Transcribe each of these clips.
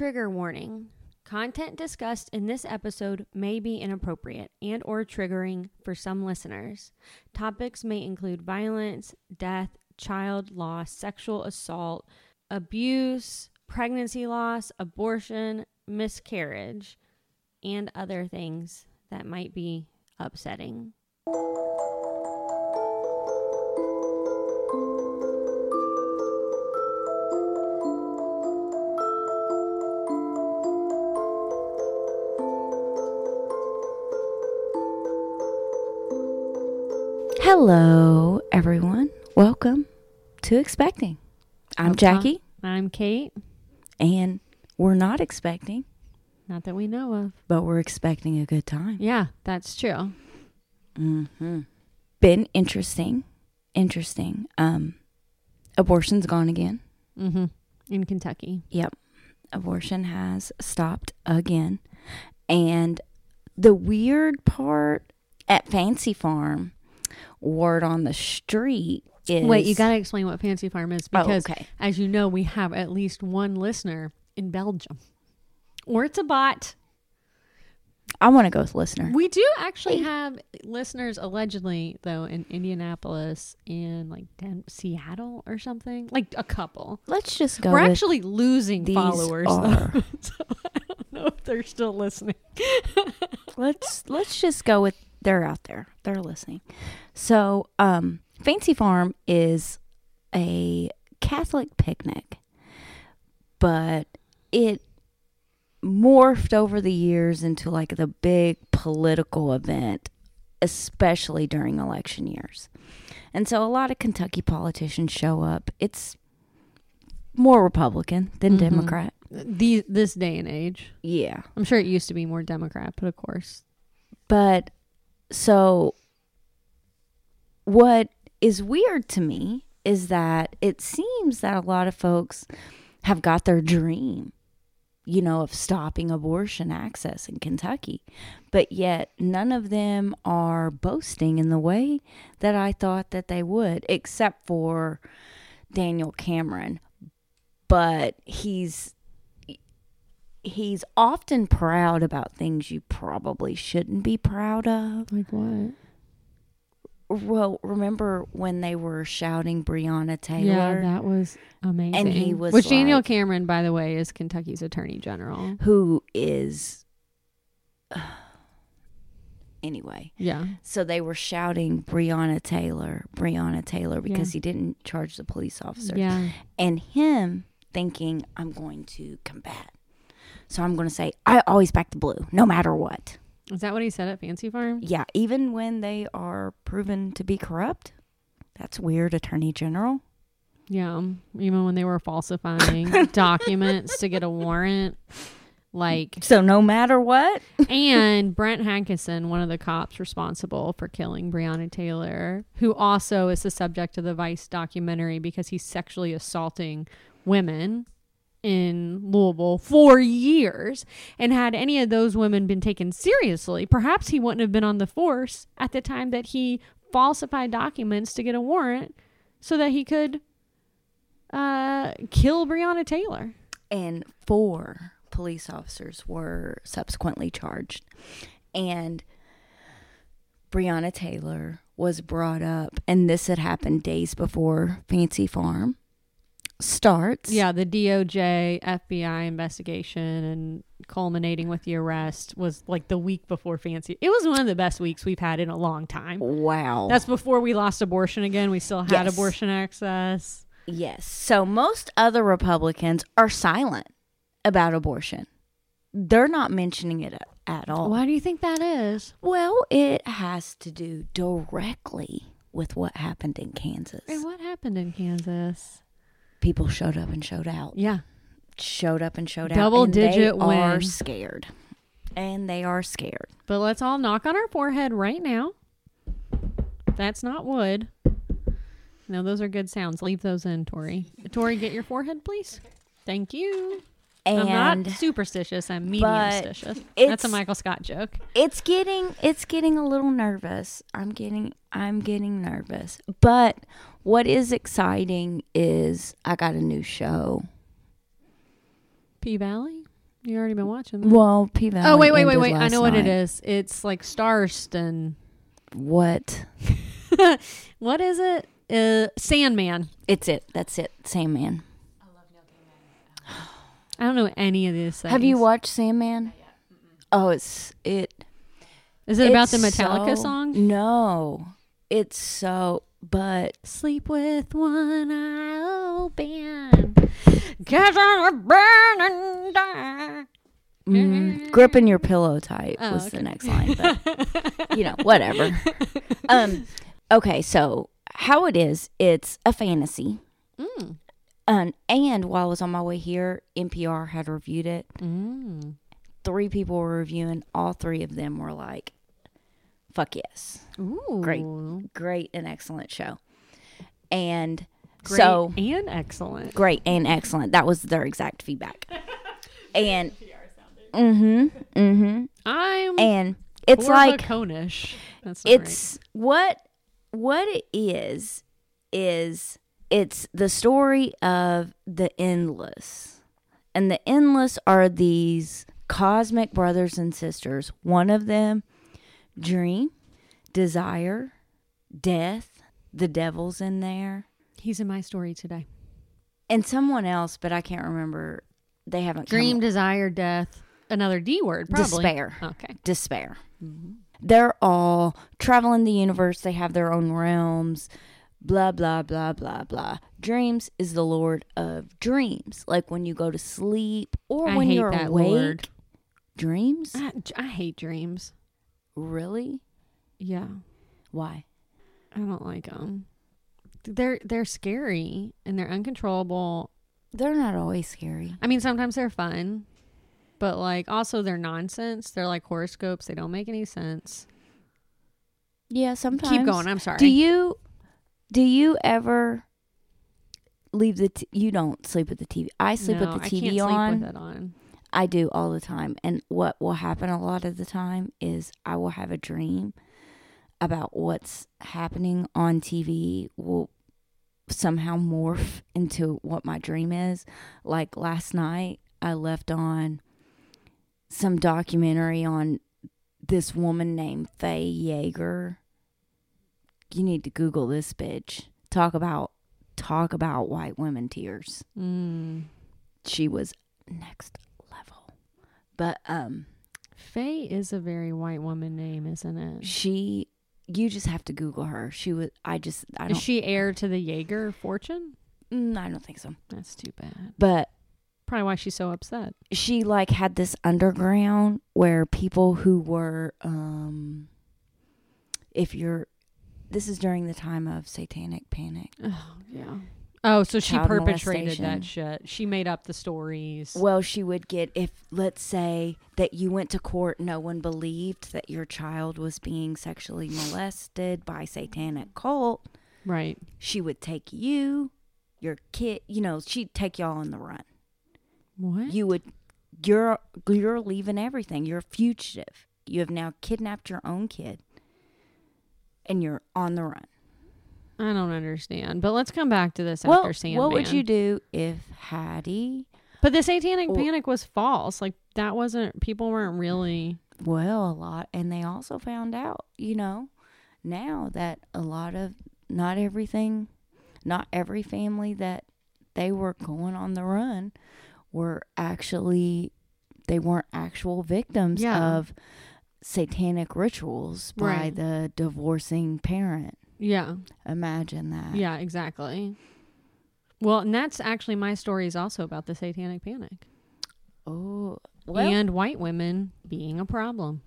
Trigger warning. Content discussed in this episode may be inappropriate and or triggering for some listeners. Topics may include violence, death, child loss, sexual assault, abuse, pregnancy loss, abortion, miscarriage, and other things that might be upsetting. Hello, everyone. Welcome to Expecting. I'm Welcome. Jackie, I'm Kate. and we're not expecting, Not that we know of. but we're expecting a good time. Yeah, that's true. Mm-hmm. Been interesting, interesting. Um, abortion's gone again. Mm-hmm. In Kentucky. Yep, abortion has stopped again, and the weird part at Fancy Farm, word on the street is Wait, you got to explain what Fancy Farm is Oh, because, okay. as you know, we have at least one listener in Belgium. Or it's a bot. I want to go with listener. We do actually have listeners allegedly, though, in Indianapolis and like Den- Seattle or something. Like a couple. Let's just go. We're with actually losing these followers, are- though. so I don't know if they're still listening. let's let's just go with they're out there they're listening so um fancy farm is a catholic picnic but it morphed over the years into like the big political event especially during election years and so a lot of kentucky politicians show up it's more republican than Mhm. democrat The, this day and age. yeah I'm sure it used to be more Democrat, but of course. But so what is weird to me is that it seems that a lot of folks have got their dream, you know, of stopping abortion access in Kentucky. But yet none of them are boasting in the way that I thought that they would, except for Daniel Cameron. But he's he's often proud about things you probably shouldn't be proud of. Like what? Well, remember when they were shouting Breonna Taylor? Yeah, that was amazing. And he was Which Daniel Cameron, by the way, is Kentucky's Attorney General. who is anyway. Yeah. So they were shouting Breonna Taylor, Breonna Taylor because Yeah. he didn't charge the police officer. Yeah. And him thinking, I'm going to combat. So I'm going to say, I always back the blue, no matter what. Is that what he said at Fancy Farm? Yeah, even when they are proven to be corrupt. That's weird, Attorney General. Yeah. Um, even when they were falsifying documents to get a warrant. Like, So no matter what, and Brett Hankison, one of the cops responsible for killing Breonna Taylor, who also is the subject of the Vice documentary because he's sexually assaulting women in Louisville for years. And had any of those women been taken seriously, perhaps he wouldn't have been on the force at the time that he falsified documents to get a warrant so that he could uh, kill Breonna Taylor. and four police officers were subsequently charged. And Breonna Taylor was brought up, and this had happened days before Fancy Farm starts. Yeah, the DOJ FBI investigation and culminating with the arrest was like the week before Fancy. It was one of the best weeks we've had in a long time. Wow. That's before we lost abortion again. We still had Yes. abortion access. yes. So most other Republicans are silent about abortion. They're not mentioning it at, at all. Why do you think that is? Well, it has to do directly with what happened in Kansas. And what happened in Kansas? People showed up and showed out. Yeah. Showed up and showed out. Double and they digit are scared. And they are scared. But let's all knock on our forehead right now. That's not wood. No, those are good sounds. Leave those in, Tori. Tori, get your forehead, please. Thank you. And I'm not superstitious. I'm medium but stitious. That's a Michael Scott joke. it's getting it's getting a little nervous. I'm getting I'm getting nervous. But what is exciting is I got a new show. P Valley. You already been watching that. Well, P Valley. oh wait, wait, wait, ended wait! I know what it night. is. It's like Starston. What? what is it? Uh, Sandman. It's it. That's it. Sandman. I love no I don't know any of these things. Have you watched Sandman? Oh, it's it. Is it about the Metallica so- song? No, it's so. But Sleep with one eye open. Cause I'm burning die. mm, gripping your pillow tight Oh, was okay. the next line. But you know, whatever. um. Okay, so how it is? It's a fantasy. Mm. Um, and while I was on my way here, NPR had reviewed it. Mm. Three people were reviewing. All three of them were like, "Fuck yes, Ooh. Great. great and excellent show." And Great so and excellent. great and excellent. That was their exact feedback. And mm-hmm, mm-hmm. I'm And it's like Conish. That's it's what what it is is it's the story of the endless. And the endless are these cosmic brothers and sisters. One of them dream, desire, death, the devil's in there. He's in my story today. And someone else, but I can't remember. They haven't come Dream, desire, death. Another D word, probably. despair. Okay. despair. Mm-hmm. They're all traveling the universe. They have their own realms. Blah, blah, blah, blah, blah. Dreams is the Lord of dreams. Like when you go to sleep or I when hate you're that awake. word. Dreams? I, I hate dreams. Really? Yeah. Why? I don't like them. They're they're scary and they're uncontrollable. They're not always scary. I mean, sometimes they're fun, but like also they're nonsense. They're like horoscopes. They don't make any sense. Yeah, sometimes. Keep going. I'm sorry. Do you do you ever leave the t- you don't sleep with the TV. I sleep No, with the I TV can't on. Sleep with it on. I do all the time. And what will happen a lot of the time is I will have a dream about what's happening on TV will somehow morph into what my dream is. Like last night, I left on some documentary on this woman named Faye Yager. You need to Google this bitch. Talk about talk about white women tears Mm. she was next. But um Faye is a very white woman name, isn't it? she you just have to google her. She was I just I Is don't she heir to the Jaeger fortune? mm, I don't think so. That's too bad. But Probably why she's so upset. she like had this underground where people who were um if you're this is during the time of satanic panic. Oh yeah. Oh, so she perpetrated that shit. She made up the stories. Well, she would get if let's say that you went to court, no one believed that your child was being sexually molested by satanic cult. right. she would take you, your kid, you know, she'd take y'all on the run. What? You would you're you're leaving everything. You're a fugitive. You have now kidnapped your own kid. And you're on the run. I don't understand. But let's come back to this well, after Sandman. what would you do if Hattie But the satanic Or- panic was false. Like that wasn't people weren't really well, a lot and they also found out, you know, now that a lot of not everything not every family that they were going on the run were actually they weren't actual victims Yeah. of satanic rituals by Right. the divorcing parent. Yeah. Imagine that. Yeah, exactly. Well, and that's actually my story is also about the satanic panic. Oh, well, and white women being a problem.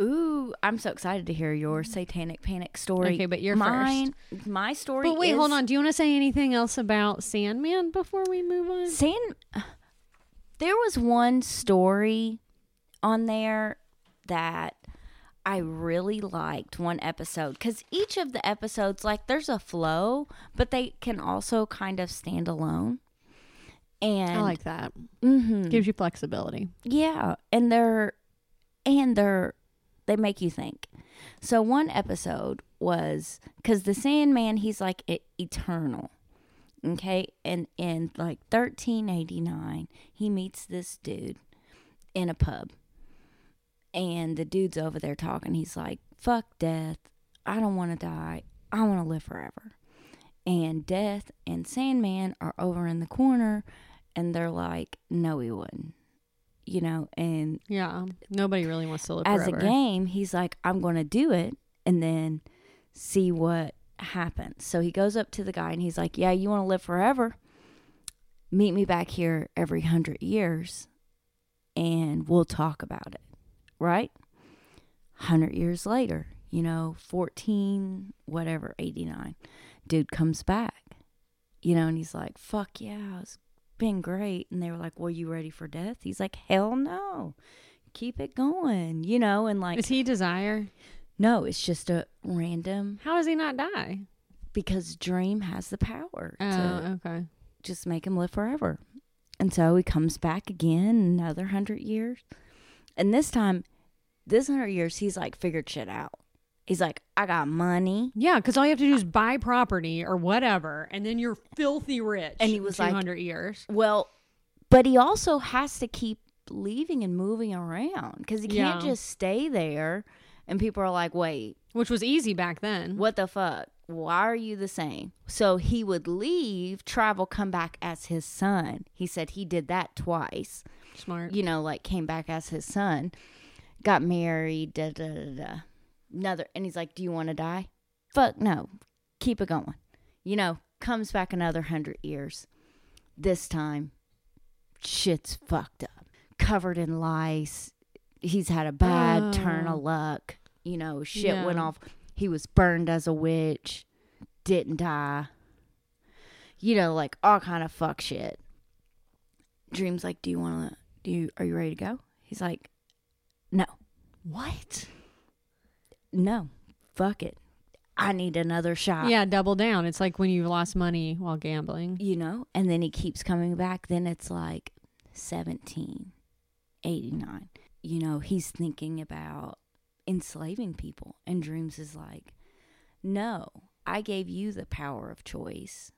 ooh, I'm so excited to hear your satanic panic story. Okay, but you're Mine, my story. But wait, is- hold on. Do you want to say anything else about Sandman before we move on? Sand. There was one story on there that I really liked. One episode because each of the episodes, like, there's a flow, but they can also kind of stand alone. And I like that. Mhm. Gives you flexibility. Yeah, and they're and they're they make you think. So one episode was because the Sandman, he's like e- eternal. Okay, and in like 1389, he meets this dude, in a pub. And the dude's over there talking. He's like, fuck death. I don't want to die. I want to live forever. And Death and Sandman are over in the corner and they're like, no, we wouldn't. You know, and Yeah. Nobody really wants to live as forever. a game, he's like, I'm going to do it and then see what happens. So he goes up to the guy and he's like, Yeah, you want to live forever? Meet me back here every hundred years and we'll talk about it. Right? Hundred years later, you know, 14, whatever, 89, dude comes back, you know, and he's like, Fuck yeah, it's been great. And they were like, Well, you ready for death? He's like, Hell no keep it going, you know, and like Is he desire? no, it's just a random How does he not die? because Dream has the power Oh, to okay. just make him live forever. And so he comes back again another hundred years. And this time, this hundred years, he's like figured shit out. He's like, I got money. Yeah, because all you have to do is buy property or whatever, and then you're filthy rich. And he was like- 200 years. Well, but he also has to keep leaving and moving around because he can't Yeah. just stay there. And people are like, wait, Which was easy back then. what the fuck? Why are you the same? So he would leave, travel, come back as his son. He said he did that twice. Smart. You know, like came back as his son, got married, da da da da. Another, and he's like, "Do you want to die?" Fuck no, keep it going. You know, comes back another hundred years. This time, shit's fucked up, covered in lice. He's had a bad turn Oh. of luck. You know, shit went off. He was burned as a witch, didn't die. You know, like all kind of fuck shit. Dream's like, "Do you want to? Do you? Are you ready to go?" He's like, "No, What? no, fuck it. I need another shot." Yeah, double down. It's like when you lost money while gambling. you know. And then he keeps coming back. Then it's like seventeen eighty nine. You know, he's thinking about enslaving people, and Dreams is like, "No, I gave you the power of choice.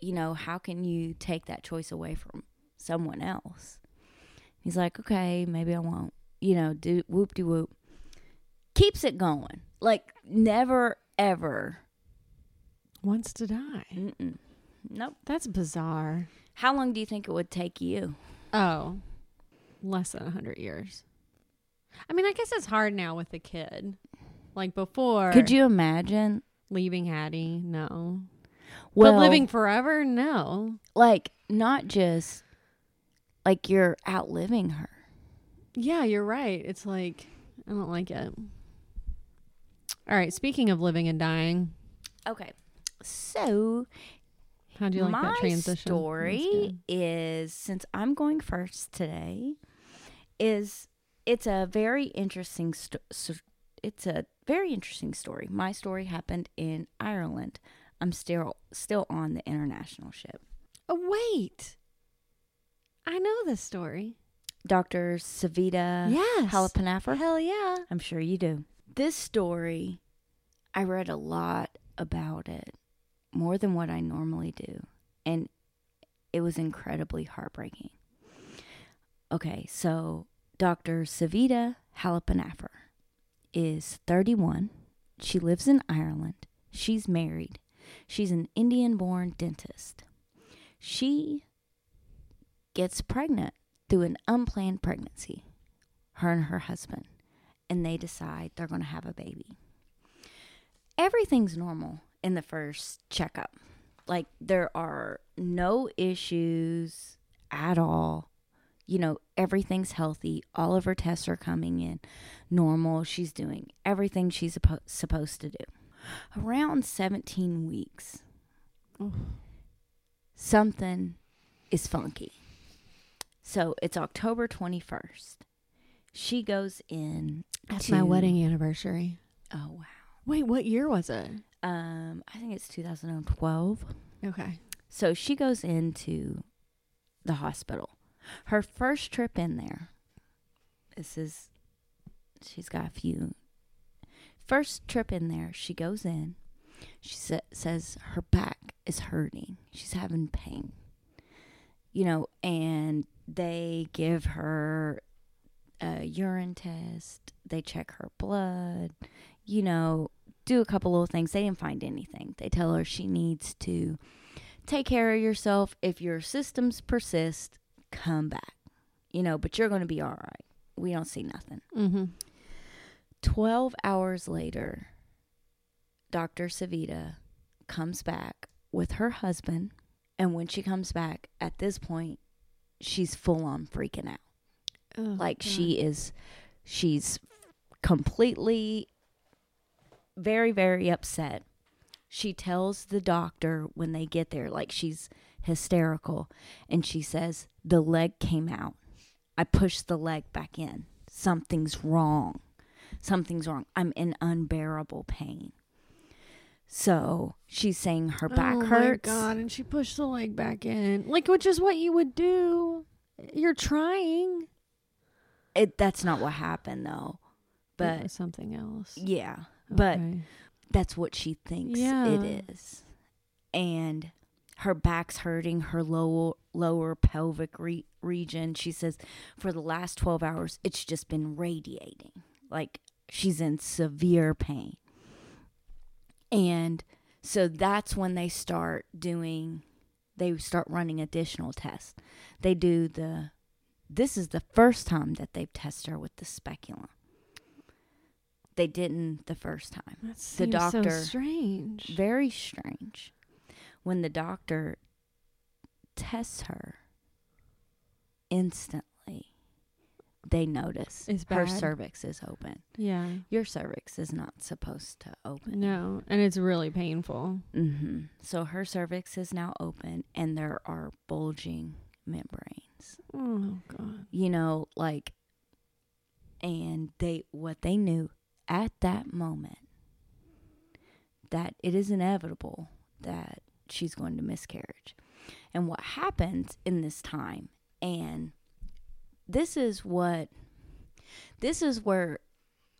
You know, how can you take that choice away from someone else?" He's like, "Okay, maybe I won't." You know, do whoop de whoop. Keeps it going. Like never ever. Wants to die. Mm-mm. Nope. That's bizarre. How long do you think it would take you? Oh, less than 100 years. I mean, I guess it's hard now with the kid. Like before. Could you imagine? leaving Hattie? No. Well, but living forever? No. like not just like you're outliving her. Yeah, you're right. It's like, I don't like it. All right. Speaking of living and dying, Okay, so how do you like my that transition? That's story good. is since I'm going first today, is it's a very interesting. Sto- so it's a very interesting story. My story happened in Ireland. I'm still still on the international ship. Oh, wait. I know this story. Dr. Savita Yes. Halappanavar. Hell yeah. I'm sure you do. This story, I read a lot about it, more than what I normally do. And it was incredibly heartbreaking. Okay, so Dr. Savita Halappanavar is 31. She lives in Ireland. She's married. She's an Indian born dentist. She gets pregnant through an unplanned pregnancy, her and her husband and they decide they're going to have a baby. Everything's normal in the first checkup. Like there are no issues at all. You know, everything's healthy. All of her tests are coming in normal. She's doing everything she's suppo- supposed to do. Around 17 weeks, something is funky. So it's October 21st. She goes in That's to- my wedding anniversary. Oh wow. Wait, what year was it? Um, I think it's 2012. Okay. So she goes into the hospital. Her first trip in there. This is she's got a few. First trip in there, she goes in. She sa- says her back is hurting. She's having pain. You know, and they give her a urine test. They check her blood, you know, do a couple little things. They didn't find anything. They tell her she needs to take care of yourself. If your systems persist, come back, you know, but you're going to be all right. We don't see nothing. Mm-hmm. 12 hours later, Dr. Savita comes back with her husband. And when she comes back, at this point, she's full on freaking out. Oh, like she is, she's completely very, very upset. She tells the doctor when they get there, like she's hysterical. And she says, The leg came out. I pushed the leg back in. Something's wrong. Something's wrong. I'm in unbearable pain. So she's saying her back oh hurts. Oh my god! And she pushed the leg back in, like which is what you would do. You're trying, It, that's not what happened though. But something else. yeah, but that's what she thinks Yeah. it is. And her back's hurting, her lower lower pelvic re- region. She says for the last 12 hours it's just been radiating. Like she's in severe pain. And so that's when they start doing they start running additional tests. They do the this is the first time that they've tested her with the speculum. They didn't the first time that the doctor- so strange. very strange when the doctor tests her instantly they notice It's her cervix is open yeah. your cervix is not supposed to open No, and it's really painful. hmm so her cervix is now open and there are bulging membranes Oh god. you know like and they what they knew at that moment that it is inevitable that she's going to miscarriage and what happens in this time and this is what this is where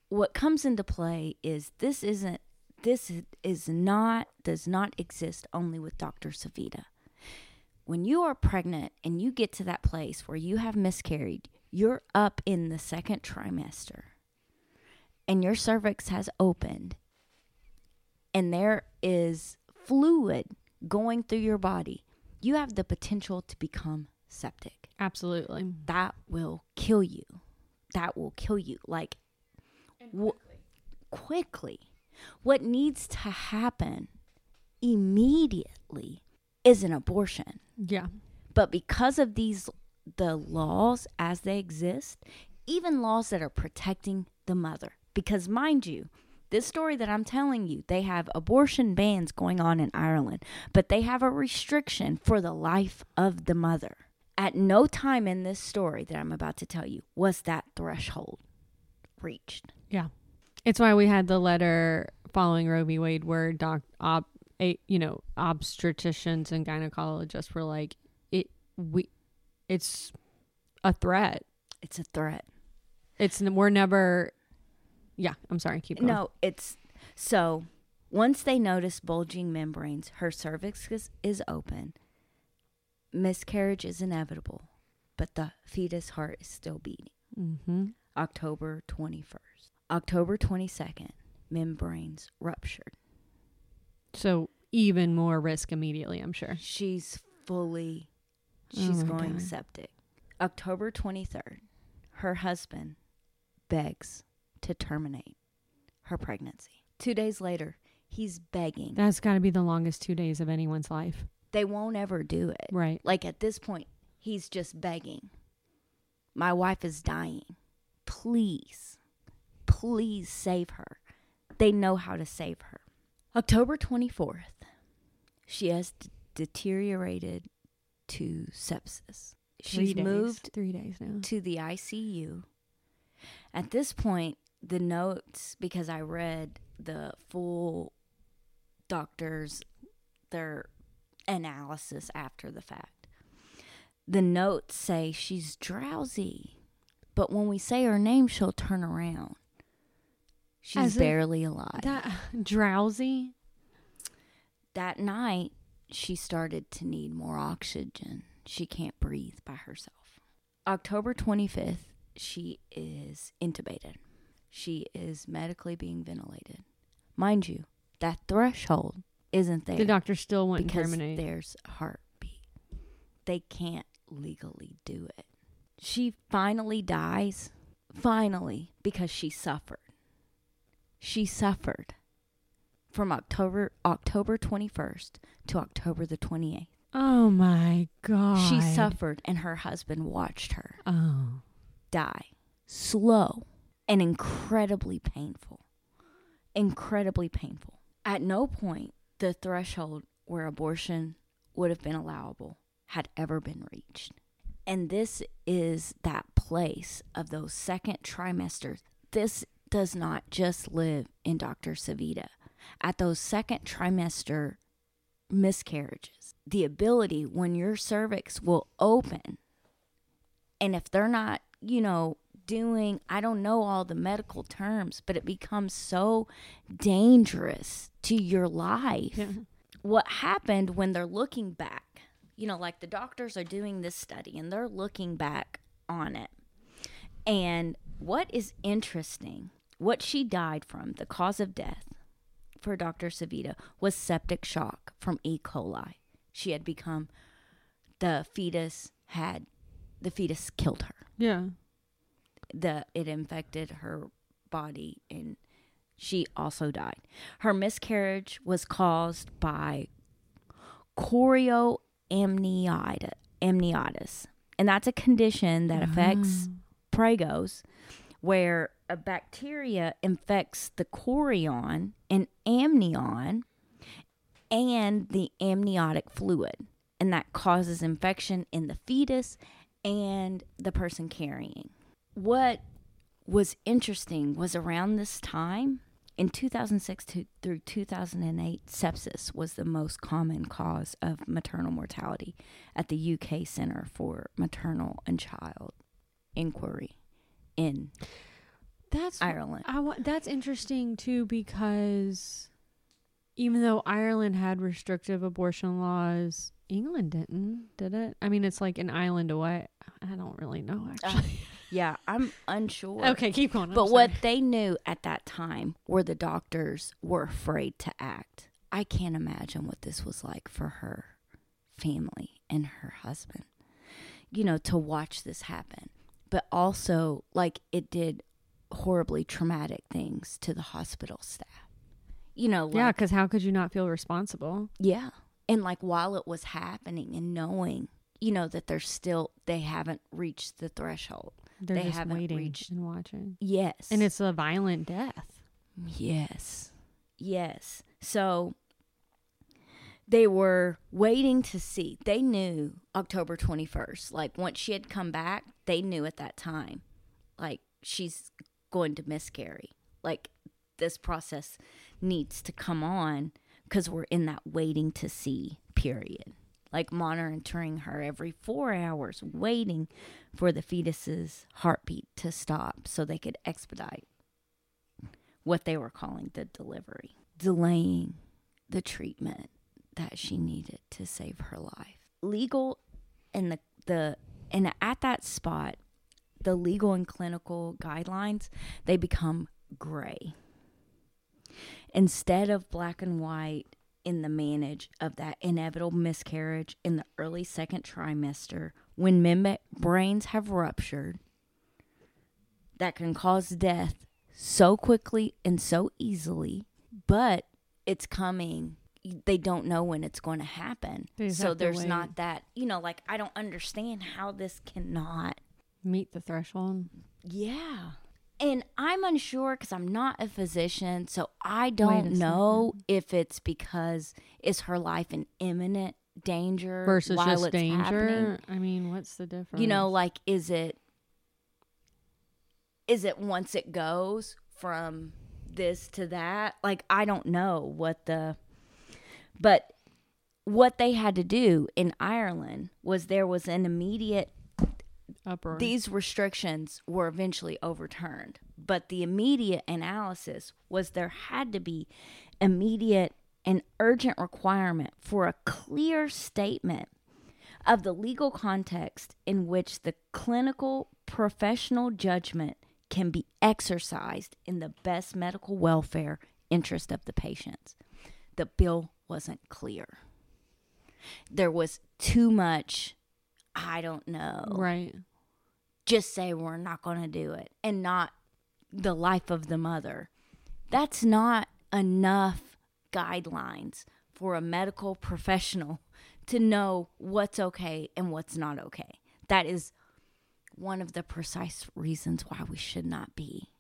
what comes into play is this isn't this is not does not exist only with Dr. Savita when you are pregnant and you get to that place where you have miscarried, you're up in the second trimester and your cervix has opened and there is fluid going through your body, you have the potential to become septic. Absolutely. That will kill you. That will kill you. Like, wh- quickly. What needs to happen immediately is an abortion. Yeah. But because of these, the laws as they exist, even laws that are protecting the mother, because mind you, this story that I'm telling you, they have abortion bans going on in Ireland, but they have a restriction for the life of the mother. At no time in this story that I'm about to tell you was that threshold reached. Yeah. It's why we had the letter following Roe v. Wade where doc ob, a, you know obstetricians and gynecologists were like it we it's a threat. It's a threat. It's we're never yeah, I'm sorry, keep going. No, it's so once they notice bulging membranes, her cervix is, is open. Miscarriage is inevitable, but the fetus heart is still beating. Mm-hmm. October 21st. October 22nd, membranes ruptured. So even more risk immediately, I'm sure. She's fully, Oh she's my going God. septic. October 23rd, her husband begs to terminate her pregnancy. Two days later, he's begging. That's got to be the longest 2 days of anyone's life. They won't ever do it. Right. Like at this point, he's just begging. My wife is dying. Please, please save her. They know how to save her. October 24th, she has d- deteriorated to sepsis. Three She's days. moved 3 days now. to the ICU. At this point, the notes, because I read the full doctor's, their analysis after the fact, the notes say she's drowsy. But when we say her name, she'll turn around. She's As barely alive. That drowsy? that night, she started to need more oxygen. She can't breathe by herself. October 25th, she is intubated. She is medically being ventilated. Mind you, that threshold isn't there The doctor still wouldn't because terminate. there's a heartbeat. They can't legally do it. She finally dies, finally, because she suffered. She suffered from October October 21st to October the 28th. Oh my god. She suffered and her husband watched her Oh. die. Slow and incredibly painful. Incredibly painful. At no point the threshold where abortion would have been allowable had ever been reached. And this is that place of those second trimesters. This does not just live in Dr. Savita. At those second trimester miscarriages, the ability when your cervix will open and if they're not, you know, doing, I don't know all the medical terms, but it becomes so dangerous to your life. Yeah. What happened when they're looking back, you know, like the doctors are doing this study and they're looking back on it. And what is interesting, what she died from, the cause of death for Dr. Savita was septic shock from E. coli. She had become, the fetus had, the fetus killed her Yeah. The it infected her body and she also died. Her miscarriage was caused by chorioamnionitis, amniotis, and that's a condition that affects mm. pregos where a bacteria infects the chorion and amnion and the amniotic fluid. And that causes infection in the fetus and the person carrying what was interesting was around this time in 2006 to, through 2008 sepsis was the most common cause of maternal mortality at the UK Center for Maternal and Child Inquiry in That's Ireland. I wa- that's interesting too because even though Ireland had restrictive abortion laws, England didn't, did it? I mean, it's like an island away. I don't really know uh, actually. Yeah, I'm unsure. okay, keep going. I'm But sorry. what they knew at that time were the doctors were afraid to act. I can't imagine what this was like for her family and her husband. You know, to watch this happen. But also, like, it did horribly traumatic things to the hospital staff. You know, like, Yeah, because how could you not feel responsible? yeah. And like while it was happening and knowing, you know, that they're still, they haven't reached the threshold. They're They just haven't waiting reached- and watching, Yes. and it's a violent death. Yes. Yes. So they were waiting to see. They knew October 21st. Like once she had come back, they knew at that time, like she's going to miscarry. Like this process needs to come on because we're in that waiting to see period. Like monitoring her every four hours, waiting for the fetus's heartbeat to stop so they could expedite what they were calling the delivery, delaying the treatment that she needed to save her life. Legal and the the and at that spot, the legal and clinical guidelines, they become gray. Instead of black and white in the manage of that inevitable miscarriage in the early second trimester when mem- brains have ruptured that can cause death so quickly and so easily, but it's coming. They don't know when it's going to happen. So there's wait. not that, you know, like I don't understand how this cannot. Meet the threshold. Yeah. And I'm unsure because I'm not a physician. So I don't second. know if it's because is her life in imminent danger versus while just it's danger. happening? I mean, what's the difference? you know like is it is it once it goes from this to that like i don't know what the but what they had to do in ireland was there was an immediate uproar. these restrictions were eventually overturned but the immediate analysis was there had to be immediate and urgent requirement for a clear statement of the legal context in which the clinical professional judgment can be exercised in the best medical welfare interest of the patients. The bill wasn't clear. There was too much, I don't know. Right. Just say we're not going to do it and not the life of the mother. That's not enough guidelines for a medical professional to know what's okay and what's not okay. That is one of the precise reasons why we should not be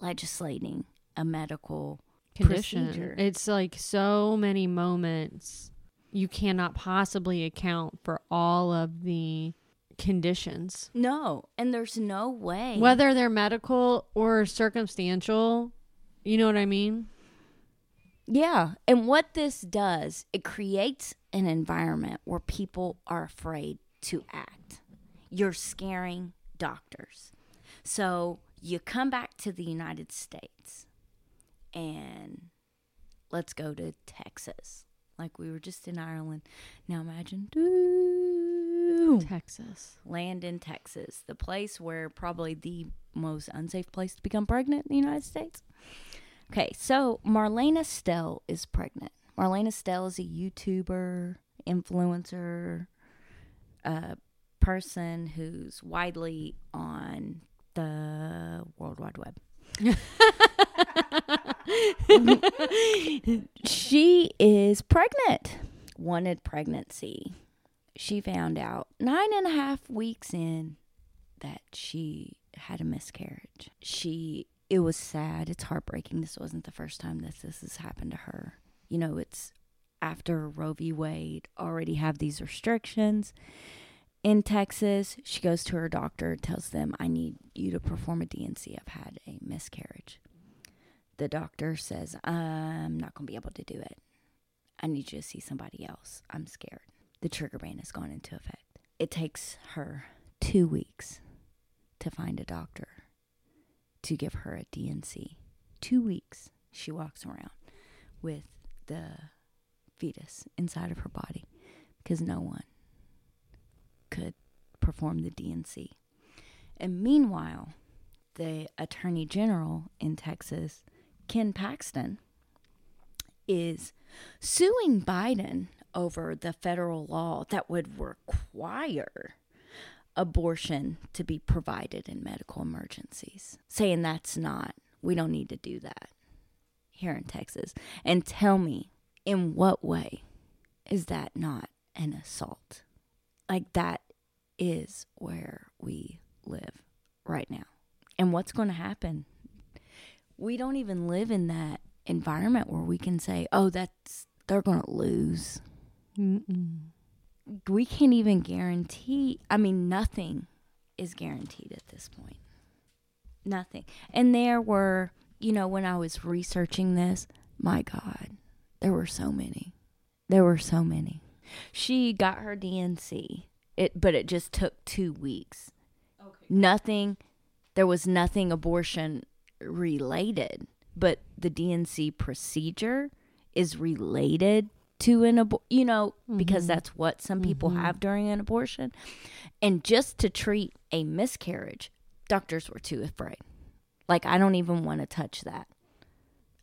legislating a medical Condition. procedure. It's like so many moments you cannot possibly account for all of the conditions. No, and there's no way. Whether they're medical or circumstantial, you know what I mean? Yeah. And what this does, it creates an environment where people are afraid to act. You're scaring doctors. So you come back to the United States and let's go to Texas. Like we were just in Ireland. Now imagine doo, Texas. land in Texas, the place where probably the most unsafe place to become pregnant in the United States. Okay, so Marlena Stell is pregnant. Marlena Stell is a YouTuber, influencer, uh, person who's widely on the World Wide Web. she is pregnant, wanted pregnancy. She found out nine and a half weeks in that she had a miscarriage. She, it was sad. It's heartbreaking. This wasn't the first time that this has happened to her. You know, it's after Roe v. Wade already have these restrictions in Texas. She goes to her doctor, tells them, I need you to perform a DNC. I've had a miscarriage. The doctor says, I'm not going to be able to do it. I need you to see somebody else. I'm scared. The trigger ban has gone into effect. It takes her two weeks to find a doctor to give her a DNC. Two weeks she walks around with the fetus inside of her body because no one could perform the DNC. And meanwhile, the Attorney General in Texas, Ken Paxton, is suing Biden over the federal law that would require abortion to be provided in medical emergencies, saying that's not, we don't need to do that here in Texas. And tell me, in what way is that not an assault? Like, that is where we live right now. And what's going to happen? We don't even live in that environment where we can say, oh, that's, they're going to lose. Mm-mm. We can't even guarantee, I mean, nothing is guaranteed at this point. Nothing. And there were, you know, when I was researching this, my God, there were so many. There were so many. She got her DNC, it, but it just took two weeks. Okay. Nothing, there was nothing abortion related, but the DNC procedure is related to an abortion, you know, because Mhm. that's what some people Mhm. have during an abortion. And just to treat a miscarriage, doctors were too afraid. Like, I don't even want to touch that.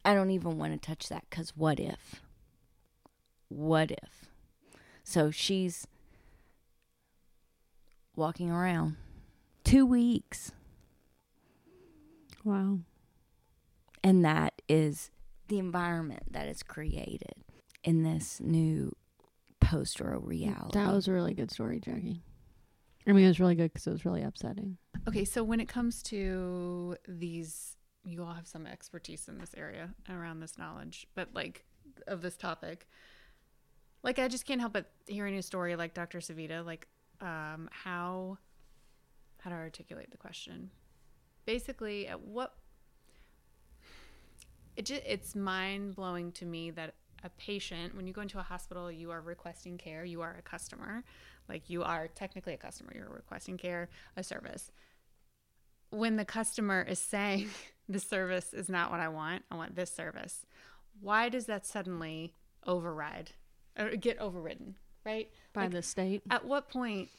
I don't even want to touch that because what if? What if? So she's walking around two weeks, Wow. and that is the environment that is created in this new post Roe reality. That was a really good story, Jackie. I mean, it was really good because it was really upsetting. Okay, so when it comes to these, you all have some expertise in this area around this knowledge, but like of this topic. Like, I just can't help but hearing a story like Dr. Savita, like, um, how, how to articulate the question. Basically, at what, it just, it's mind blowing to me that a patient, when you go into a hospital, you are requesting care, you are a customer. Like, you are technically a customer, you're requesting care, a service when the customer is saying the service is not what I want, I want this service, why does that suddenly override or get overridden? right? by Like, the state. At what point?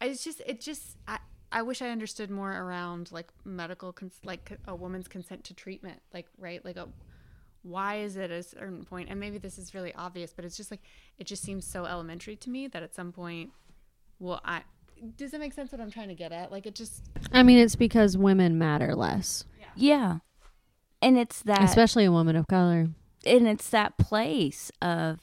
It's just it just I I wish I understood more around like medical cons- like a woman's consent to treatment, like right, like a why is it a certain point? And maybe this is really obvious, but it's just like it just seems so elementary to me that at some point, well, I does it make sense what I'm trying to get at? Like it just I mean, it's because women matter less, Yeah. And it's that especially a woman of color. and it's that place of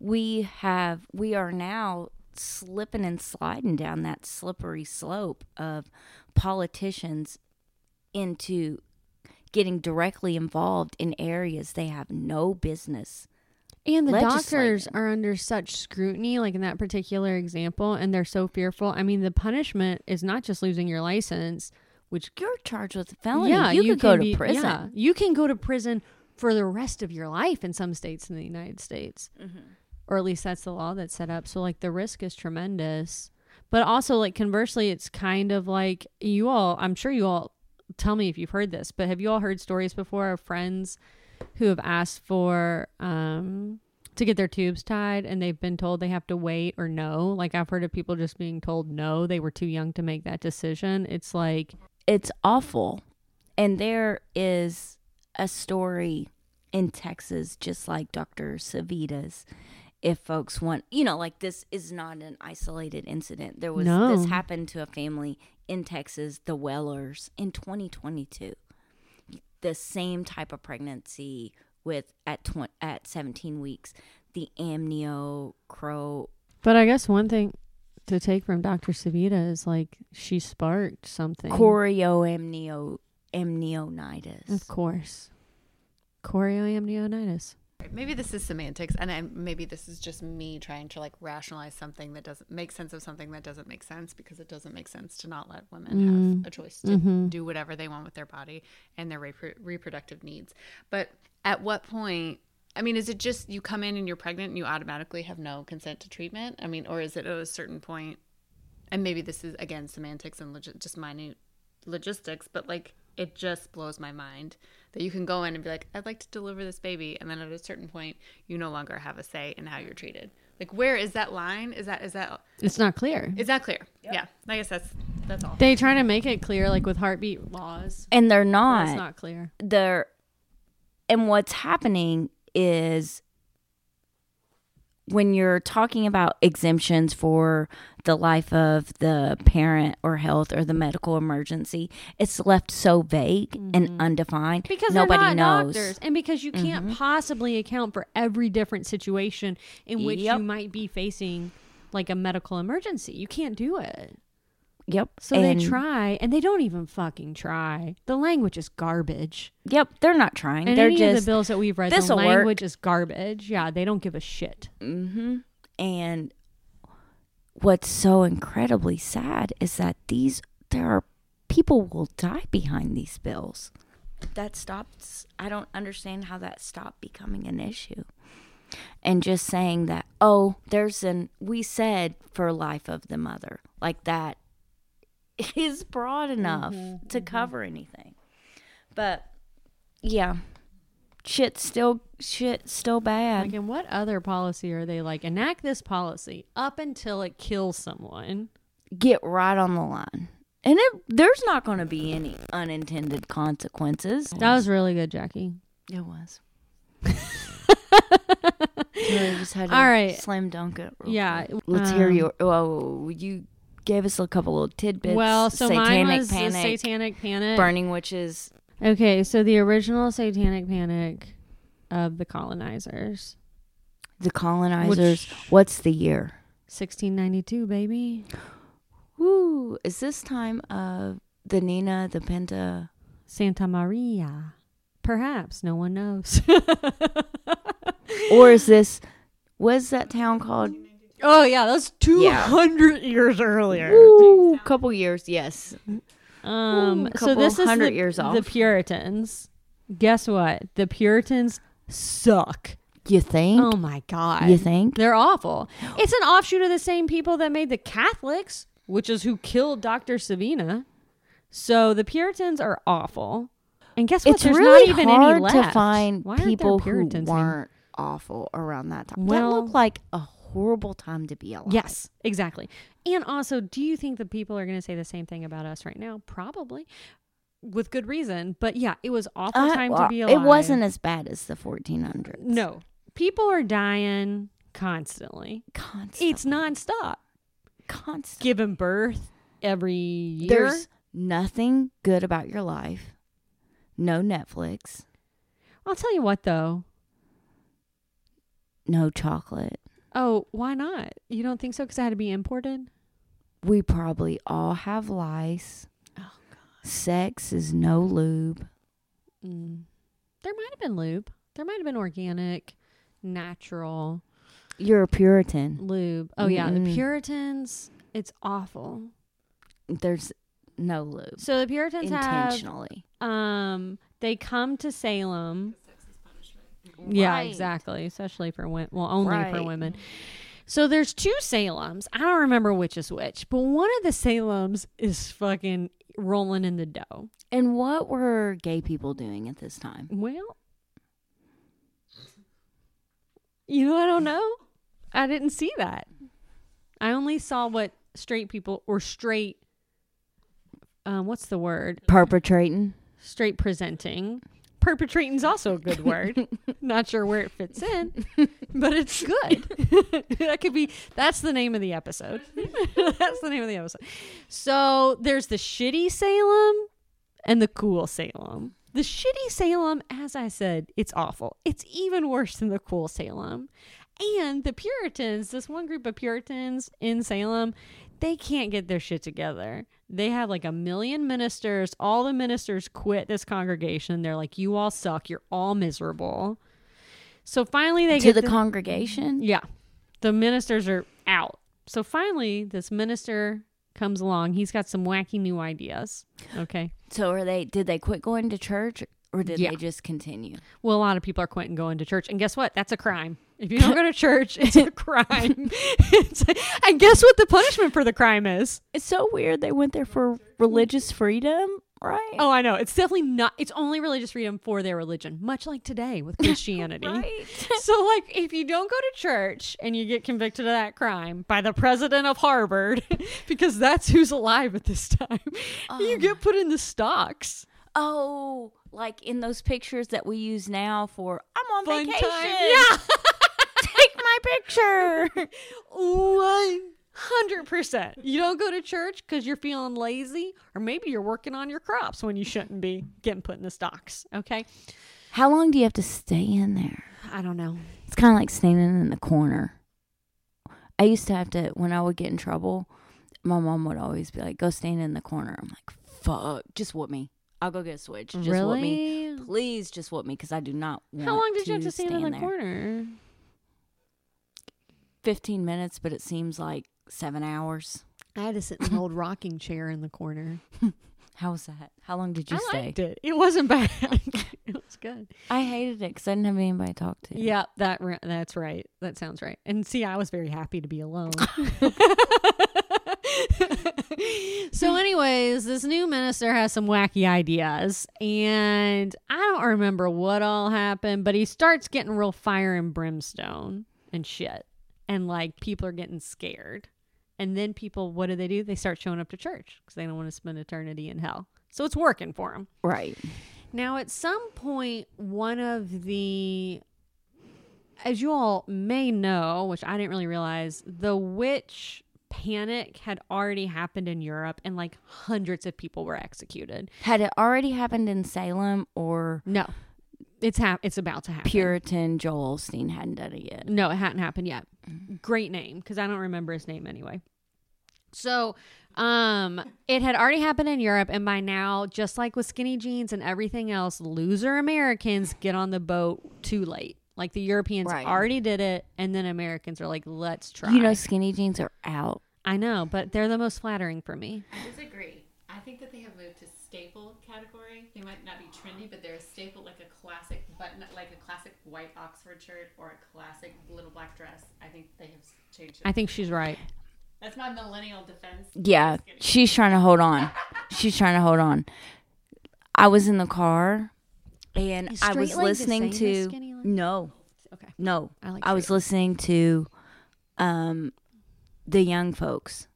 we have we are now slipping and sliding down that slippery slope of politicians into getting directly involved in areas they have no business. And the doctors are under such scrutiny, like in that particular example, and they're so fearful. I mean, the punishment is not just losing your license, which You're charged with a felony. yeah, you, could go to be- prison. Yeah, you can go to prison for the rest of your life in some states in the United States, Mm-hmm. or at least that's the law that's set up. So like the risk is tremendous, but also like conversely, it's kind of like you all. I'm sure you all tell me if you've heard this, but have you all heard stories before of friends who have asked for um to get their tubes tied and they've been told they have to wait or no like i've heard of people just being told no they were too young to make that decision it's like it's awful. And there is a story in Texas, just like Dr. Savita's. If folks want, you know, like this is not an isolated incident. There was No. this happened to a family in Texas, the Wellers, in 2022. The same type of pregnancy with at tw- at 17 weeks, the amnio crow. But I guess one thing to take from Dr. Savita is like she sparked something. Chorioamnio amnionitis. Of course. Chorioamnionitis. Maybe this is semantics, and I, maybe this is just me trying to like rationalize something that doesn't make sense of something that doesn't make sense because it doesn't make sense to not let women have mm-hmm. a choice to mm-hmm. do whatever they want with their body and their repro- reproductive needs. But at what point? I mean, is it just you come in and you're pregnant and you automatically have no consent to treatment? I mean, or is it at a certain point? And maybe this is again semantics and just minute logistics, but like it just blows my mind that you can go in and be like, I'd like to deliver this baby, and then at a certain point, you no longer have a say in how you're treated. Like, where is that line? Is that is that It's not clear. is that clear? Yeah, I guess that's that's all. They try to make it clear, like with heartbeat laws. and they're not. it's not clear. they're and what's happening is when you're talking about exemptions for the life of the parent or health or the medical emergency, it's left so vague and mm-hmm. undefined Because nobody knows. doctors, and because you can't mm-hmm. possibly account for every different situation in which Yep. you might be facing like a medical emergency. You can't do it. Yep. So and, they try, and they don't even fucking try. The language is garbage. Yep, they're not trying. And they're any of just the bills that we've read, the "This'll work." language is garbage. Yeah, they don't give a shit. Mm-hmm. And what's so incredibly sad is that these there are people will die behind these bills. That stops. I don't understand how that stopped becoming an issue. And just saying that, oh, there's an we said for life of the mother, like that is broad enough to cover anything. But yeah, shit's still shit still bad. Like, in what other policy are they like enact this policy up until it kills someone? get right on the line. And it, there's not going to be any unintended consequences. That was really good, Jackie. It was. Really just had to All right. slam dunk it. real Yeah, quick. Let's hear um, your. Oh, you gave us a couple little tidbits. well, so satanic mine was panic, the Satanic Panic. burning witches. Okay, so the original Satanic Panic of the colonizers, The colonizers. Which- What's the year? 1692, baby. Woo! Is this time of the Nina, the Pinta? Santa Maria. Perhaps no one knows. Or is this? Was that town called? Oh yeah, that's 200 years earlier. Ooh, couple years. Yes. Um, Ooh, so this is hundred the, years the. Puritans. Guess what? The Puritans suck. You think? Oh my god. You think? They're awful. It's an offshoot of the same people that made the Catholics, which is who killed Dr. Savina. So the Puritans are awful. And guess what? it's There's really not even hard any left. to find Why people who Puritans weren't awful around that time. Well- that looked like a horrible time to be alive. Yes, exactly. And also, do you think that people are going to say the same thing about us right now? Probably. With good reason. But yeah, it was awful Uh, time well, to be alive. It wasn't as bad as the 1400s. No. People are dying constantly. Constantly. It's nonstop. constant. Giving birth every year. There's nothing good about your life. No Netflix. I'll tell you what though. No chocolate. Oh, why not? You don't think so? Because it had to be imported. We probably all have lice. Oh, God. Sex is no lube. Mm. There might have been lube. There might have been organic, natural You're a Puritan. lube. Oh yeah, the. Puritans. It's awful. There's no lube. So the Puritans have Intentionally. um they come to Salem. Yeah, Right. exactly. Especially for women. Well, only for women. So there's two Salems. I don't remember which is which, but one of the Salems is fucking rolling in the dough. And what were gay people doing at this time? Well, you know, I don't know. I didn't see that. I only saw what straight people or straight. Um, what's the word? Perpetrating. Straight presenting. Perpetrating's also a good word. Not sure where it fits in, but it's good. that could be. That's the name of the episode. that's the name of the episode. So there's the shitty Salem and the cool Salem. The shitty Salem, as I said, it's awful. It's even worse than the cool Salem. And the Puritans, this one group of Puritans in Salem, they can't get their shit together. They have like a million ministers. All the ministers quit this congregation. They're like, you all suck. You're all miserable. So finally, they to get the the- congregation. yeah. The ministers are out. So finally, this minister comes along. He's got some wacky new ideas. Okay. So are they? Did they quit going to church, or did Yeah. they just continue? Well, a lot of people are quitting going to church. And guess what? That's a crime. If you don't go to church, it's a crime. It's- and guess what the punishment for the crime is? It's so weird. They went there for religious freedom, right? Oh, I know. It's definitely not, it's only religious freedom for their religion, much like today with Christianity. right. So, like, if you don't go to church and you get convicted of that crime by the president of Harvard, because that's who's alive at this time, you get um. put in the stocks. oh, like in those pictures that we use now for I'm on Fun vacation. time. Yeah. My picture. One hundred percent. You don't go to church because you're feeling lazy, or maybe you're working on your crops when you shouldn't be getting put in the stocks. Okay, How long do you have to stay in there? I don't know. It's kind of like standing in the corner. I used to have to when I would get in trouble. My mom would always be like, "Go stand in the corner." I'm like, "Fuck, just whoop me. I'll go get a switch. Just whoop me, really? please. Just whoop me because I do not want." How long did you have to stand, in the there. corner? Fifteen minutes, but it seems like seven hours. I had to sit in an old rocking chair in the corner. How was that? How long did you I stay? liked it. It wasn't bad. it was good. I hated it because I didn't have anybody to talk to. Yeah, that that's right. That sounds right. And see, I was very happy to be alone. so, anyways, this new minister has some wacky ideas, and I don't remember what all happened, but he starts getting real fire and brimstone and shit, and like people are getting scared. And then people, what do they do? They start showing up to church because they don't want to spend eternity in hell. So it's working for them. Right. Now, at some point, one of the, as you all may know, which I didn't really realize, the witch panic had already happened in Europe and like hundreds of people were executed. Had it already happened in Salem or No, it's hap- it's about to happen. Puritan Joel Osteen hadn't done it yet? No, it hadn't happened yet. Great name because I don't remember his name anyway. So, um, it had already happened in Europe, and by now, just like with skinny jeans and everything else, loser Americans get on the boat too late. Like the Europeans Right. already did it, and then Americans are like, "Let's try." You know, skinny jeans are out. I know, but they're the most flattering for me. I disagree. I think that they have moved to staple category. They might not be trendy, but they're a staple, like a classic button, like a classic white Oxford shirt or a classic little black dress. I think they have changed. It. I think she's right. That's my millennial defense. Yeah, she's trying to hold on. She's trying to hold on. I was in the car and I was listening to no, Okay, no. I like. I was leg. listening to Um, the young folks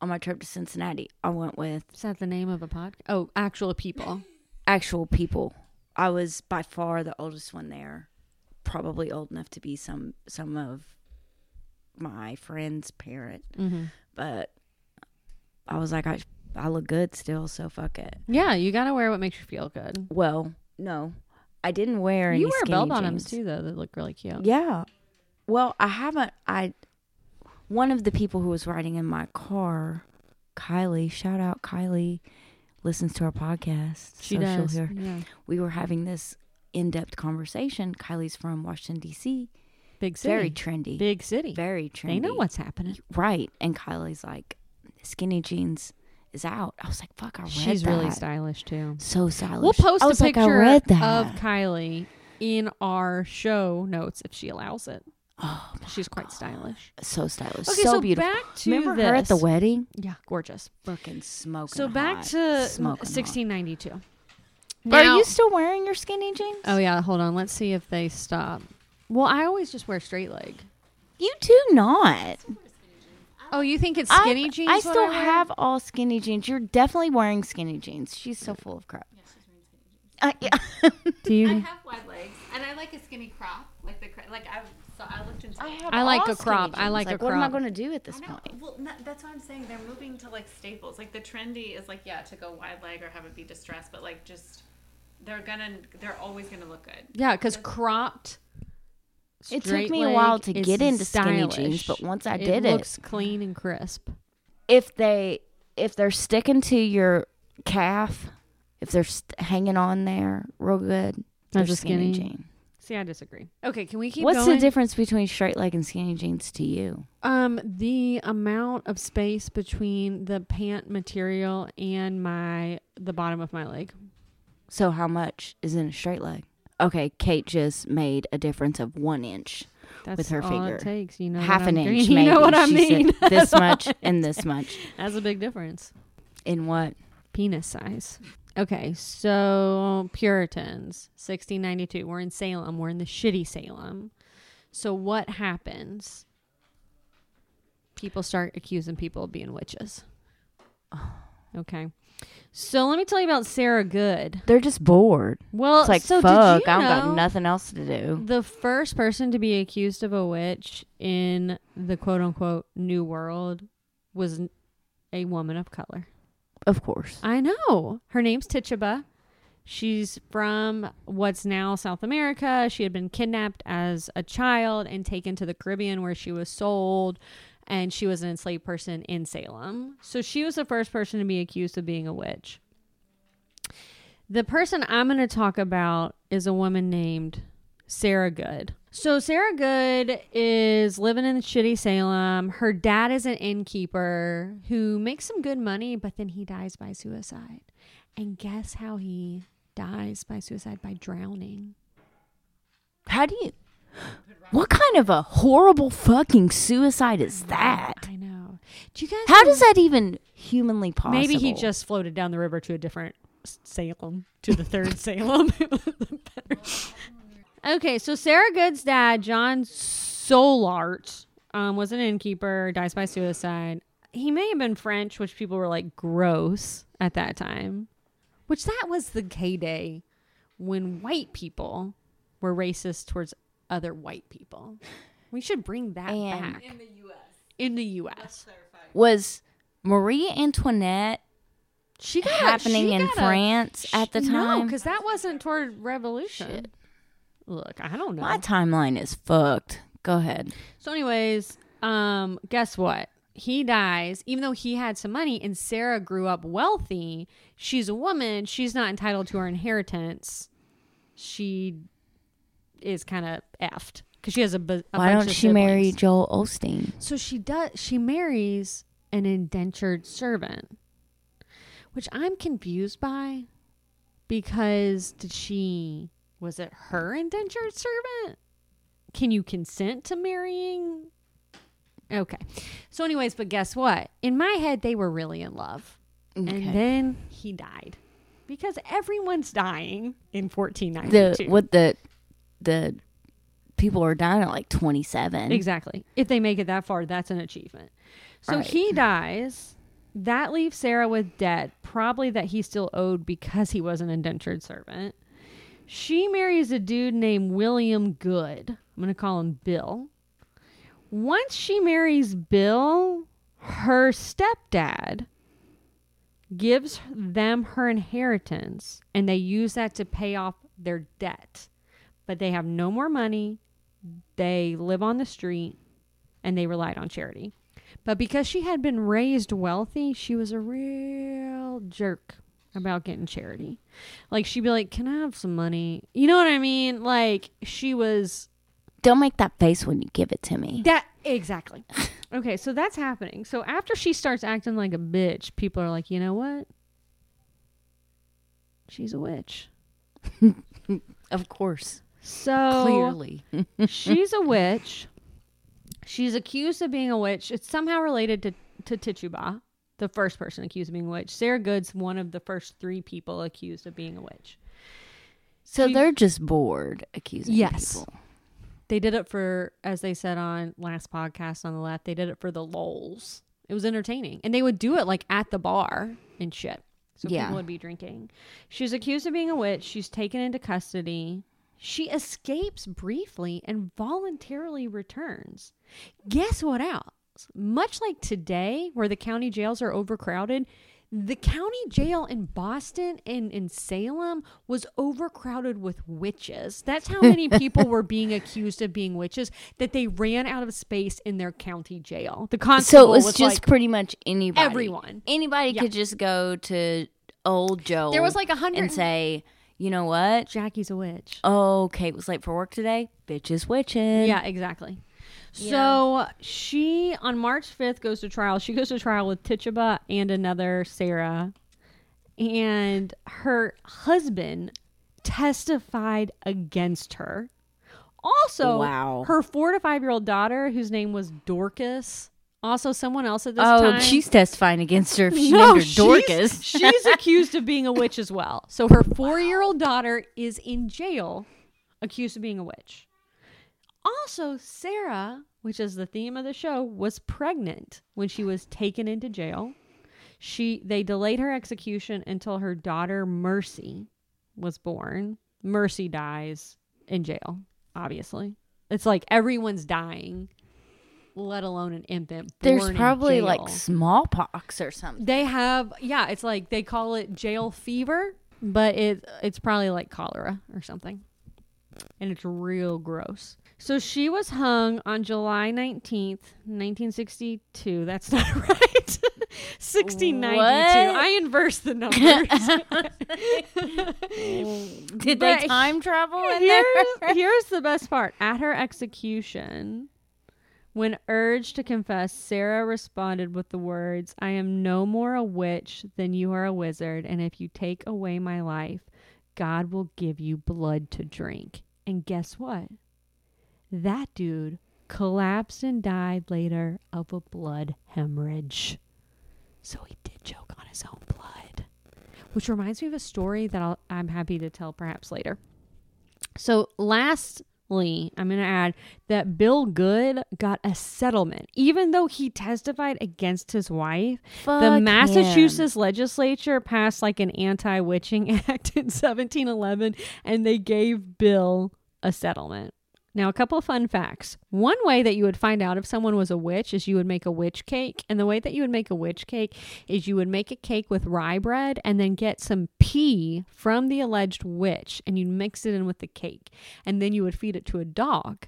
on my trip to Cincinnati, I went with Is that the name of a podcast? Oh, actual people. Actual people. I was by far the oldest one there, probably old enough to be some some of my friend's parent, Mm-hmm. but I was like, I I look good still, so fuck it. Yeah, you gotta wear what makes you feel good. Well, no, I didn't wear any. You wear bell bottoms too, though. That look really cute. Yeah. Well, I haven't. I one of the people who was riding in my car, Kylie. Shout out Kylie. Listens to our podcast. She so she'll does. hear- Yeah. we were having this in-depth conversation. Kylie's from Washington D.C. Big city. Very trendy. Big city. Very trendy. They know what's happening. right. And Kylie's like, skinny jeans is out. I was like, fuck. I read She's that. really stylish too. So stylish. We'll post a like, picture I read that. of Kylie in our show notes if she allows it. Oh, my She's quite God. stylish. So stylish. Okay, so, so, beautiful. back to Remember this. her at the wedding? Yeah, gorgeous. Fucking smoking. So back hot. to Smoking 1692. But are you still wearing your skinny jeans? Oh yeah, hold on. Let's see if they stop. Well, I always just wear straight leg. You do not. Oh, you think it's I- skinny jeans? I still wear? have all skinny jeans. You're definitely wearing skinny jeans. She's so full of crap. Uh, yeah. Do I have wide legs, and I like a skinny crop, like the cra- like I so I looked into. it. I like all a crop. skinny I jeans. like a crop. What am I going to do at this point? Well, that's what I'm saying. They're moving to like staples. Like the trendy is like yeah to go wide leg or have it be distressed, but like just they're gonna they're always gonna look good. Yeah, because cropped. It took me a while to get into skinny jeans, but once I it did it, looks clean and crisp. if they if they're sticking to your calf, if they're st- hanging on there real good, That's they're a skinny. jean. See, I disagree. Okay, can we keep What's going? the difference between straight leg and skinny jeans to you? Um, the amount of space between the pant material and my the bottom of my leg. So how much is in a straight leg? Okay, Kate just made a difference of one inch, That's her all figure. it takes. You know, half what an I'm- inch. You know what I She said mean? this much and this much. That's a big difference. In what? Penis size. Okay, so Puritans, 1692. We're in Salem. We're in the shitty Salem. So what happens? People start accusing people of being witches. Okay. So let me tell you about Sarah Good. They're just bored. Well, It's like so fuck. you I don't got nothing else to do. The first person to be accused of a witch in the quote unquote New World was a woman of color. Of course. I know. Her name's Tituba. She's from what's now South America. She had been kidnapped as a child and taken to the Caribbean where she was sold and she was an enslaved person in Salem. So she was the first person to be accused of being a witch. The person I'm going to talk about is a woman named Sarah Good. So Sarah Good is living in the shitty Salem. Her dad is an innkeeper who makes some good money, but then he dies by suicide. And guess how he dies by suicide? By drowning. How do you? What kind of a horrible fucking suicide is that? I know. Do you guys? How does that even humanly possible? Maybe he just floated down the river to a different Salem, to the third Salem. okay, so Sarah Good's dad, John Solart, um, was an innkeeper, dies by suicide. He may have been French, which people were like gross at that time. Which that was the heyday when white people were racist towards other white people. We should bring that And- back in the U.S. In the U.S. Was Marie Antoinette She got happening she in got a- France at the time? No, time. because that wasn't toward revolution. Shit. Look, I don't know. My timeline is fucked. Go ahead. So, anyways, um, guess what? He dies, even though he had some money, and Sarah grew up wealthy. She's a woman. She's not entitled to her inheritance. She is kind of effed because she has a, bu- a Why don't she marry. Joel Osteen? So she does. She marries an indentured servant, which I'm confused by, because did she? Was it her indentured servant? Can you consent to marrying? Okay. So, anyways, but guess what? In my head, they were really in love, Okay. and then he died because everyone's dying in the 1492. what the the people are dying at like 27. Exactly. If they make it that far, that's an achievement. So Right. he dies. That leaves Sarah with debt, probably that he still owed because he was an indentured servant. She marries a dude named William Good. I'm going to call him Bill. Once she marries Bill, her stepdad gives them her inheritance and they use that to pay off their debt. But they have no more money. They live on the street and they relied on charity. But because she had been raised wealthy, she was a real jerk about getting charity. Like she'd be like, "Can I have some money?" You know what I mean? Like she was Don't make that face when you give it to me. that exactly. okay, so that's happening. So after she starts acting like a bitch, people are like, "You know what? She's a witch." Of course. So Clearly. she's a witch. She's accused of being a witch. It's somehow related to, to Tituba, the first person accused of being a witch. Sarah Good's one of the first three people accused of being a witch. So She- they're just bored accusing Yes. people. They did it for, as they said on last podcast on the left, they did it for the lols. It was entertaining. And they would do it like at the bar and shit. So Yeah. people would be drinking. She's accused of being a witch. She's taken into custody. She escapes briefly and voluntarily returns. Guess what else? Much like today, where the county jails are overcrowded, the county jail in Boston and in Salem was overcrowded with witches. That's how many people were being accused of being witches that they ran out of space in their county jail. The constable So it was, just like, pretty much anybody. everyone. Anybody Yeah. could just go to old Joe. There was like a hundred and say, you know what? Jackie's a witch. Oh, Kate was late for work today. Bitches witching. Yeah, exactly. So she on March 5th goes to trial. She goes to trial with Tituba and another Sarah. And her husband testified against her. Also, Wow. her four to five year old daughter, whose name was Dorcas, also someone else at this time. Oh, time. she's testifying against her if she No, named her she's- Dorcas. She's, accused of being a witch as well. So her four year old daughter is in jail accused of being a witch. Also, Sarah, which is the theme of the show, was pregnant when she was taken into jail. She they delayed her execution until her daughter Mercy was born. Mercy dies in jail, obviously. It's like everyone's dying, let alone an infant. There's born in probably like smallpox or something. They have yeah, it's like they call it jail fever, but it it's probably like cholera or something. And it's real gross. So she was hung on July 19th, 1962. That's not right. 1692. What? I inversed the numbers. Did they time travel in there? here's, here's the best part. At her execution, when urged to confess, Sarah responded with the words, I am no more a witch than you are a wizard, and if you take away my life, God will give you blood to drink. And guess what? That dude collapsed and died later of a blood hemorrhage. So he did choke on his own blood. Which reminds me of a story that I'll, I'm happy to tell perhaps later. So, lastly, I'm going to add that Bill Good got a settlement, even though he testified against his wife. the Fuck Massachusetts legislature passed like an anti witching act in 1711, and they gave Bill a settlement. Now, a couple of fun facts. One way that you would find out if someone was a witch is you would make a witch cake. And the way that you would make a witch cake is you would make a cake with rye bread and then get some pee from the alleged witch and you'd mix it in with the cake. And then you would feed it to a dog.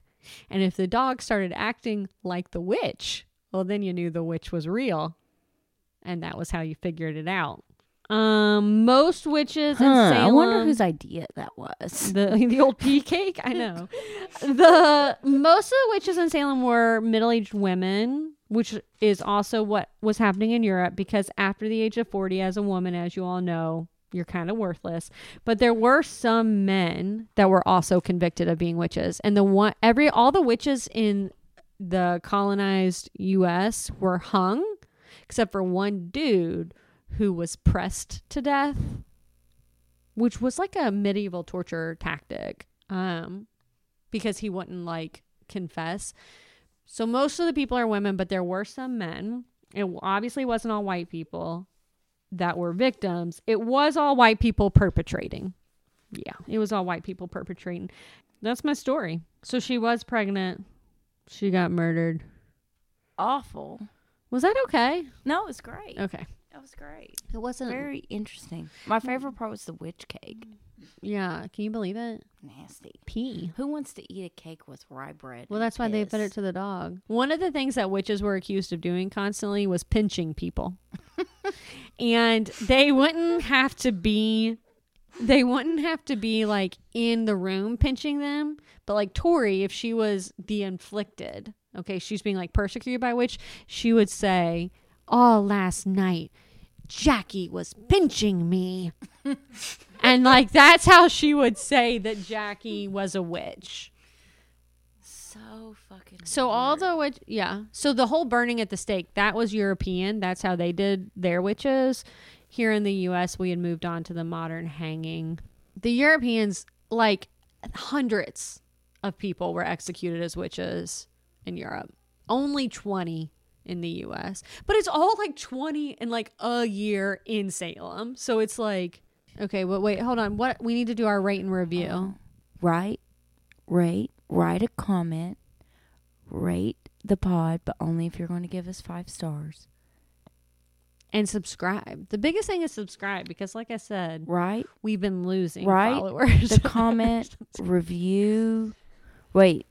And if the dog started acting like the witch, well, then you knew the witch was real. And that was how you figured it out. Um, most witches in Salem. I wonder whose idea that was. the the old pea cake. I know. the most of the witches in Salem were middle aged women, which is also what was happening in Europe because after the age of forty, as a woman, as you all know, you're kind of worthless. But there were some men that were also convicted of being witches, and the one every all the witches in the colonized U.S. were hung, except for one dude who was pressed to death which was like a medieval torture tactic. Um, because he wouldn't like confess. So most of the people are women, but there were some men. It obviously wasn't all white people that were victims. It was all white people perpetrating. Yeah, it was all white people perpetrating. That's my story. So she was pregnant. She got murdered. Awful. Was that okay? No, it was great. Okay. That was great. It wasn't Very interesting. My favorite part was the witch cake. Yeah, can you believe it? Nasty. Pee. Who wants to eat a cake with rye bread? Well, that's why they fed it to the dog. One of the things that witches were accused of doing constantly was pinching people. and they wouldn't have to be they wouldn't have to be like in the room pinching them, but like Tori if she was the inflicted, okay, she's being like persecuted by a witch, she would say, "Oh, last night Jackie was pinching me." and like that's how she would say that Jackie was a witch. So fucking. So all the witch, yeah. So the whole burning at the stake that was European. That's how they did their witches. Here in the U.S., we had moved on to the modern hanging. The Europeans, like hundreds of people, were executed as witches in Europe. Only twenty in the U.S., but it's all like twenty in like a year in Salem. So it's like, okay, but wait, hold on. What we need to do our rate and review. Write, rate, write a comment, rate the pod, but only if you're going to give us five stars. and subscribe. The biggest thing is subscribe because, like I said, Right? we've been losing Right. followers. The comment, review. Wait.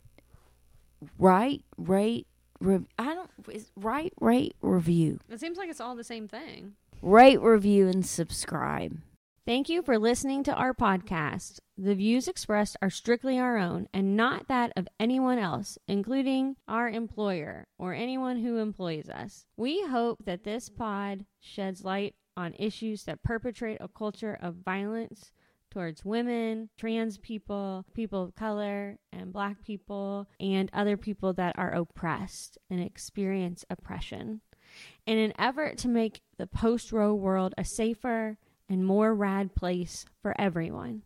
Write, rate, re- I don't. Is write, rate, review. it seems like it's all the same thing. Rate, review, and subscribe. Thank you for listening to our podcast. The views expressed are strictly our own and not that of anyone else, including our employer or anyone who employs us. We hope that this pod sheds light on issues that perpetrate a culture of violence towards women, trans people, people of color, and black people, and other people that are oppressed and experience oppression. In an effort to make the post Roe world a safer, and more rad place for everyone.